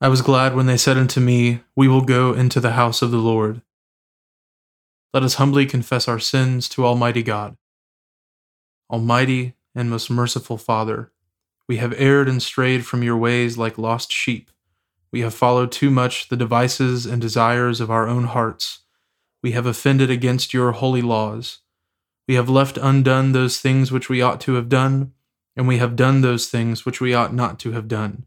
I was glad when they said unto me, We will go into the house of the Lord. Let us humbly confess our sins to Almighty God. Almighty and most merciful Father, we have erred and strayed from your ways like lost sheep. We have followed too much the devices and desires of our own hearts. We have offended against your holy laws. We have left undone those things which we ought to have done, and we have done those things which we ought not to have done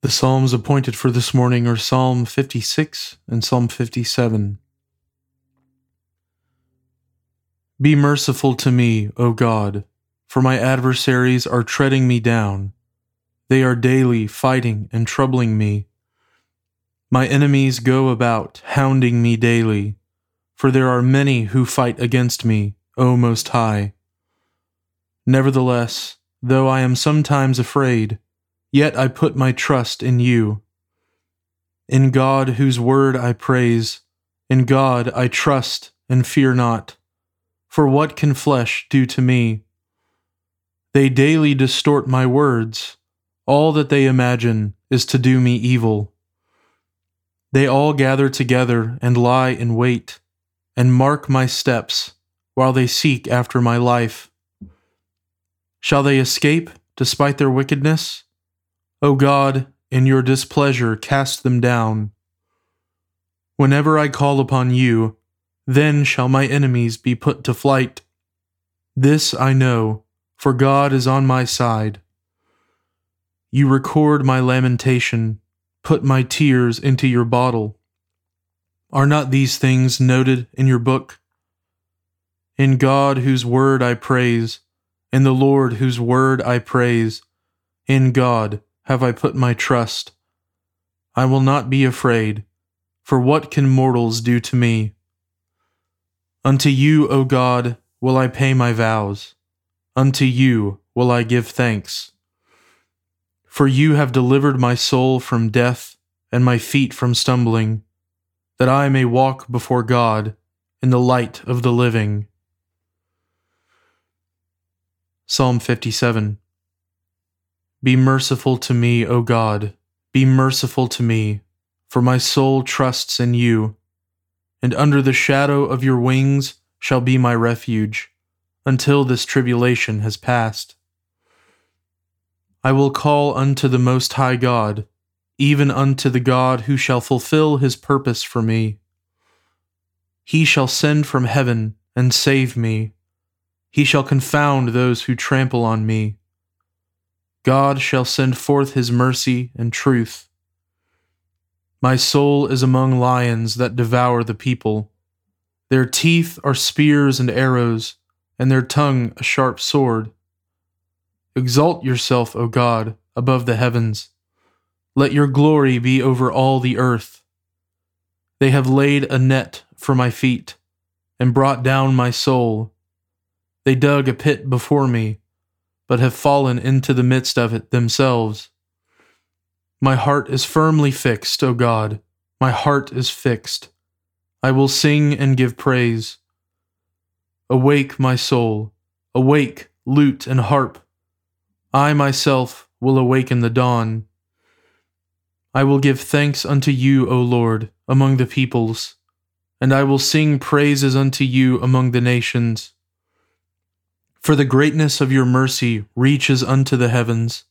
The Psalms appointed for this morning are Psalm 56 and Psalm 57. Be merciful to me, O God, for my adversaries are treading me down. They are daily fighting and troubling me. My enemies go about hounding me daily, for there are many who fight against me, O Most High. Nevertheless, though I am sometimes afraid, Yet I put my trust in you. In God, whose word I praise, in God I trust and fear not. For what can flesh do to me? They daily distort my words. All that they imagine is to do me evil. They all gather together and lie in wait, and mark my steps, while they seek after my life. Shall they escape despite their wickedness? O God, in your displeasure, cast them down. Whenever I call upon you, then shall my enemies be put to flight. This I know, for God is on my side. You record my lamentation, put my tears into your bottle. Are not these things noted in your book? In God, whose word I praise, in the Lord, whose word I praise, in God, have I put my trust. I will not be afraid, for what can mortals do to me? Unto you, O God, will I pay my vows. Unto you will I give thanks. For you have delivered my soul from death and my feet from stumbling, that I may walk before God in the light of the living. Psalm 57 be merciful to me, O God, be merciful to me, for my soul trusts in you, and under the shadow of your wings shall be my refuge, until this tribulation has passed. I will call unto the Most High God, even unto the God who shall fulfill his purpose for me. He shall send from heaven and save me. He shall confound those who trample on me. God shall send forth his mercy and truth. My soul is among lions that devour the people. Their teeth are spears and arrows, and their tongue a sharp sword. Exalt yourself, O God, above the heavens. Let your glory be over all the earth. They have laid a net for my feet, and brought down my soul. They dug a pit before me, but have fallen into the midst of it themselves. My heart is firmly fixed, O God, my heart is fixed. I will sing and give praise. Awake, my soul, awake, lute and harp. I myself will awaken the dawn. I will give thanks unto you, O Lord, among the peoples, and I will sing praises unto you among the nations. For the greatness of your mercy reaches unto the heavens,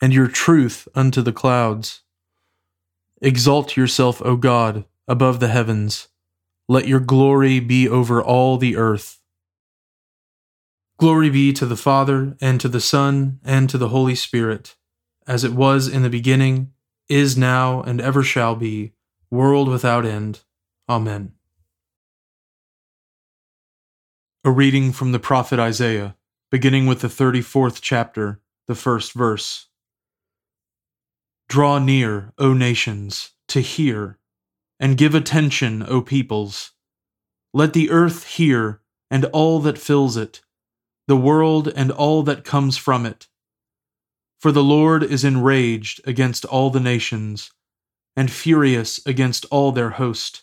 and your truth unto the clouds. Exalt yourself, O God, above the heavens. Let your glory be over all the earth. Glory be to the Father, and to the Son, and to the Holy Spirit, as it was in the beginning, is now, and ever shall be, world without end. Amen. A reading from the prophet Isaiah, beginning with the 34th chapter, the first verse. Draw near, O nations, to hear, and give attention, O peoples. Let the earth hear, and all that fills it, the world and all that comes from it. For the Lord is enraged against all the nations, and furious against all their host.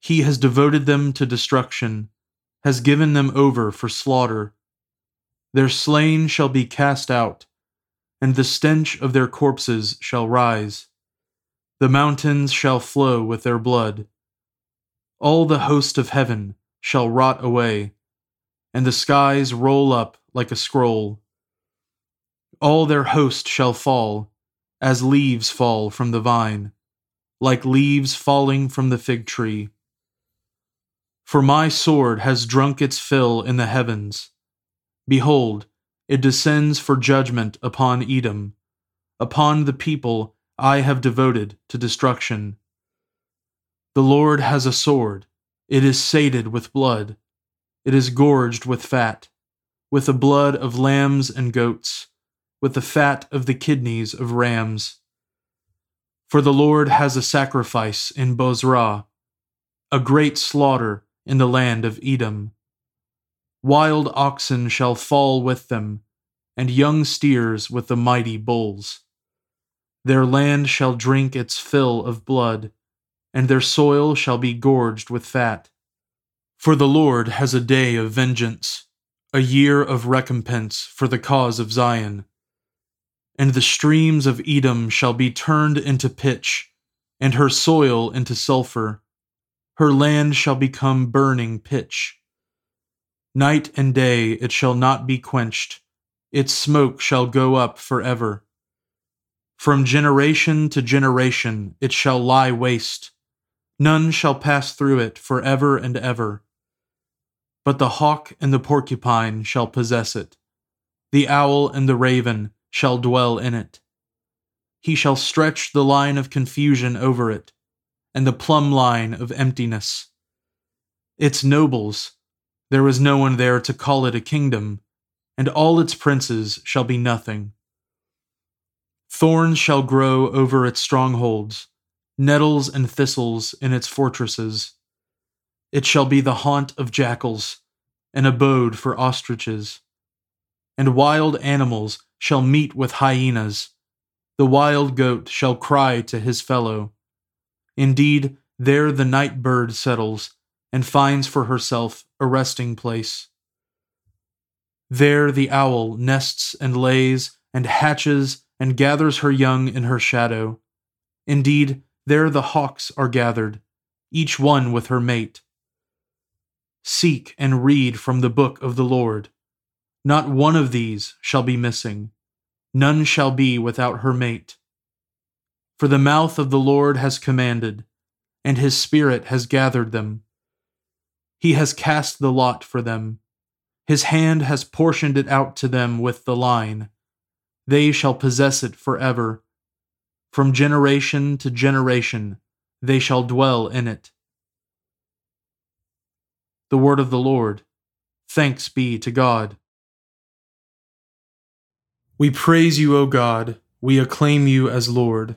He has devoted them to destruction, has given them over for slaughter. Their slain shall be cast out, and the stench of their corpses shall rise. The mountains shall flow with their blood. All the host of heaven shall rot away, and the skies roll up like a scroll. All their host shall fall, as leaves fall from the vine, like leaves falling from the fig tree. For my sword has drunk its fill in the heavens. Behold, it descends for judgment upon Edom, upon the people I have devoted to destruction. The Lord has a sword, it is sated with blood, it is gorged with fat, with the blood of lambs and goats, with the fat of the kidneys of rams. For the Lord has a sacrifice in Bozrah, a great slaughter in the land of Edom. Wild oxen shall fall with them, and young steers with the mighty bulls. Their land shall drink its fill of blood, and their soil shall be gorged with fat. For the Lord has a day of vengeance, a year of recompense for the cause of Zion. And the streams of Edom shall be turned into pitch, and her soil into sulphur. Her land shall become burning pitch. Night and day it shall not be quenched, its smoke shall go up forever. From generation to generation it shall lie waste. None shall pass through it for ever and ever. But the hawk and the porcupine shall possess it. The owl and the raven shall dwell in it. He shall stretch the line of confusion over it, and the plumb line of emptiness. Its nobles, there is no one there to call it a kingdom, and all its princes shall be nothing. Thorns shall grow over its strongholds, nettles and thistles in its fortresses. It shall be the haunt of jackals, an abode for ostriches. And wild animals shall meet with hyenas. The wild goat shall cry to his fellow. Indeed, there the night bird settles and finds for herself a resting place. There the owl nests and lays and hatches and gathers her young in her shadow. Indeed, there the hawks are gathered, each one with her mate. Seek and read from the book of the Lord. Not one of these shall be missing, none shall be without her mate. For the mouth of the Lord has commanded, and his Spirit has gathered them. He has cast the lot for them. His hand has portioned it out to them with the line. They shall possess it forever. From generation to generation, they shall dwell in it. The word of the Lord. Thanks be to God. We praise you, O God. We acclaim you as Lord.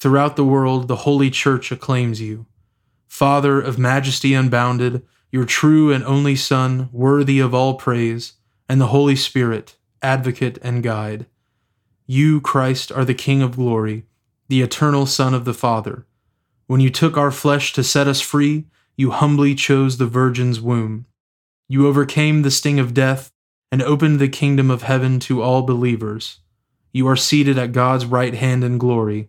Throughout the world, the holy church acclaims you. Father of majesty unbounded, your true and only Son, worthy of all praise, and the Holy Spirit, advocate and guide. You, Christ, are the King of glory, the eternal Son of the Father. When you took our flesh to set us free, you humbly chose the Virgin's womb. You overcame the sting of death and opened the kingdom of heaven to all believers. You are seated at God's right hand in glory.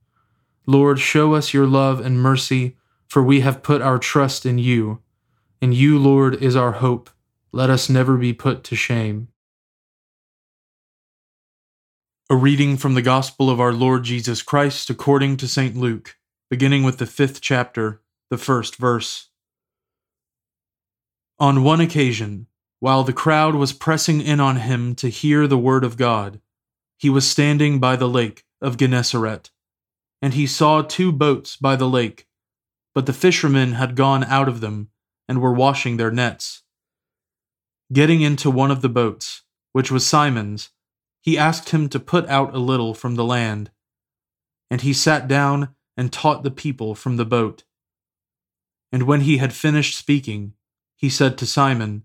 Lord, show us your love and mercy, for we have put our trust in you. In you, Lord, is our hope. Let us never be put to shame. A reading from the Gospel of our Lord Jesus Christ according to St. Luke, beginning with the fifth chapter, the first verse. On one occasion, while the crowd was pressing in on him to hear the word of God, he was standing by the lake of Gennesaret, and he saw two boats by the lake, but the fishermen had gone out of them and were washing their nets. Getting into one of the boats, which was Simon's, he asked him to put out a little from the land. And he sat down and taught the people from the boat. And when he had finished speaking, he said to Simon,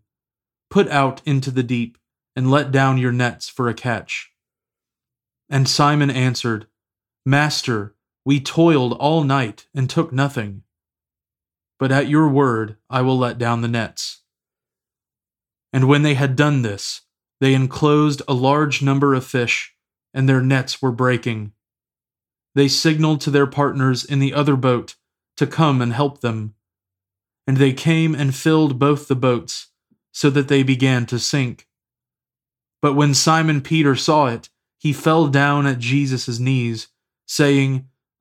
Put out into the deep, and let down your nets for a catch. And Simon answered, Master, we toiled all night and took nothing. But at your word I will let down the nets. And when they had done this, they enclosed a large number of fish, and their nets were breaking. They signaled to their partners in the other boat to come and help them. And they came and filled both the boats, so that they began to sink. But when Simon Peter saw it, he fell down at Jesus' knees, saying,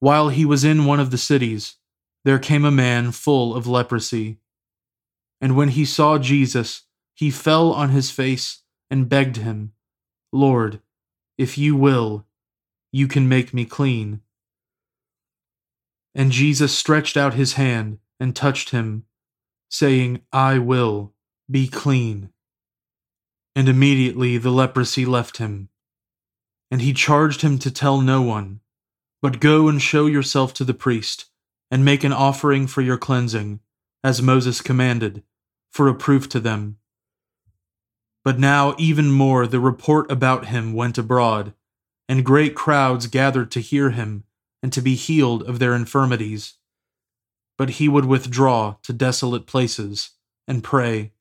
While he was in one of the cities, there came a man full of leprosy. And when he saw Jesus, he fell on his face and begged him, Lord, if you will, you can make me clean. And Jesus stretched out his hand and touched him, saying, I will, be clean. And immediately the leprosy left him. And he charged him to tell no one, but go and show yourself to the priest, and make an offering for your cleansing, as Moses commanded, for a proof to them. But now even more the report about him went abroad, and great crowds gathered to hear him and to be healed of their infirmities but he would withdraw to desolate places and pray.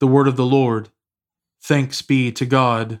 The word of the Lord. Thanks be to God.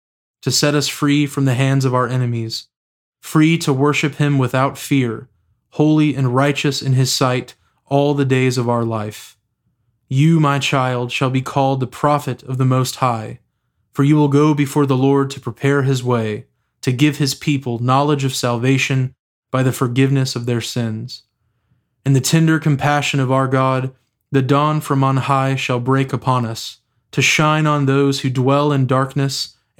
to set us free from the hands of our enemies, free to worship him without fear, holy and righteous in his sight all the days of our life. You, my child, shall be called the prophet of the Most High, for you will go before the Lord to prepare his way, to give his people knowledge of salvation by the forgiveness of their sins. In the tender compassion of our God, the dawn from on high shall break upon us to shine on those who dwell in darkness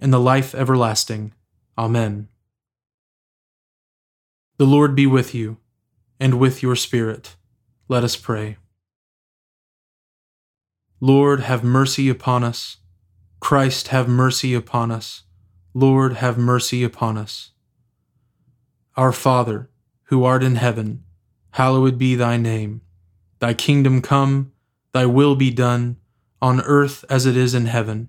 and the life everlasting. Amen. The Lord be with you, and with your spirit. Let us pray. Lord, have mercy upon us. Christ, have mercy upon us. Lord, have mercy upon us. Our Father, who art in heaven, hallowed be thy name. Thy kingdom come, thy will be done on earth as it is in heaven.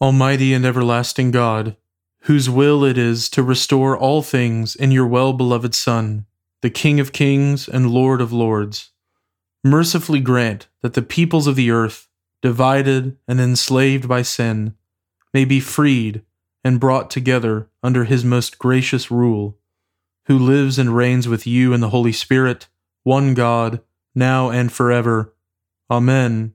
Almighty and everlasting God, whose will it is to restore all things in your well beloved Son, the King of kings and Lord of lords, mercifully grant that the peoples of the earth, divided and enslaved by sin, may be freed and brought together under his most gracious rule, who lives and reigns with you in the Holy Spirit, one God, now and forever. Amen.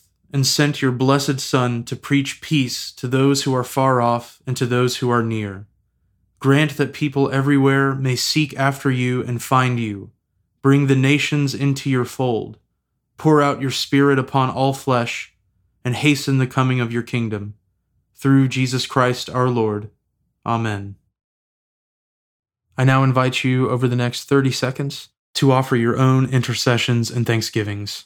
and sent your blessed Son to preach peace to those who are far off and to those who are near. Grant that people everywhere may seek after you and find you. Bring the nations into your fold. Pour out your Spirit upon all flesh, and hasten the coming of your kingdom. Through Jesus Christ our Lord. Amen. I now invite you over the next 30 seconds to offer your own intercessions and thanksgivings.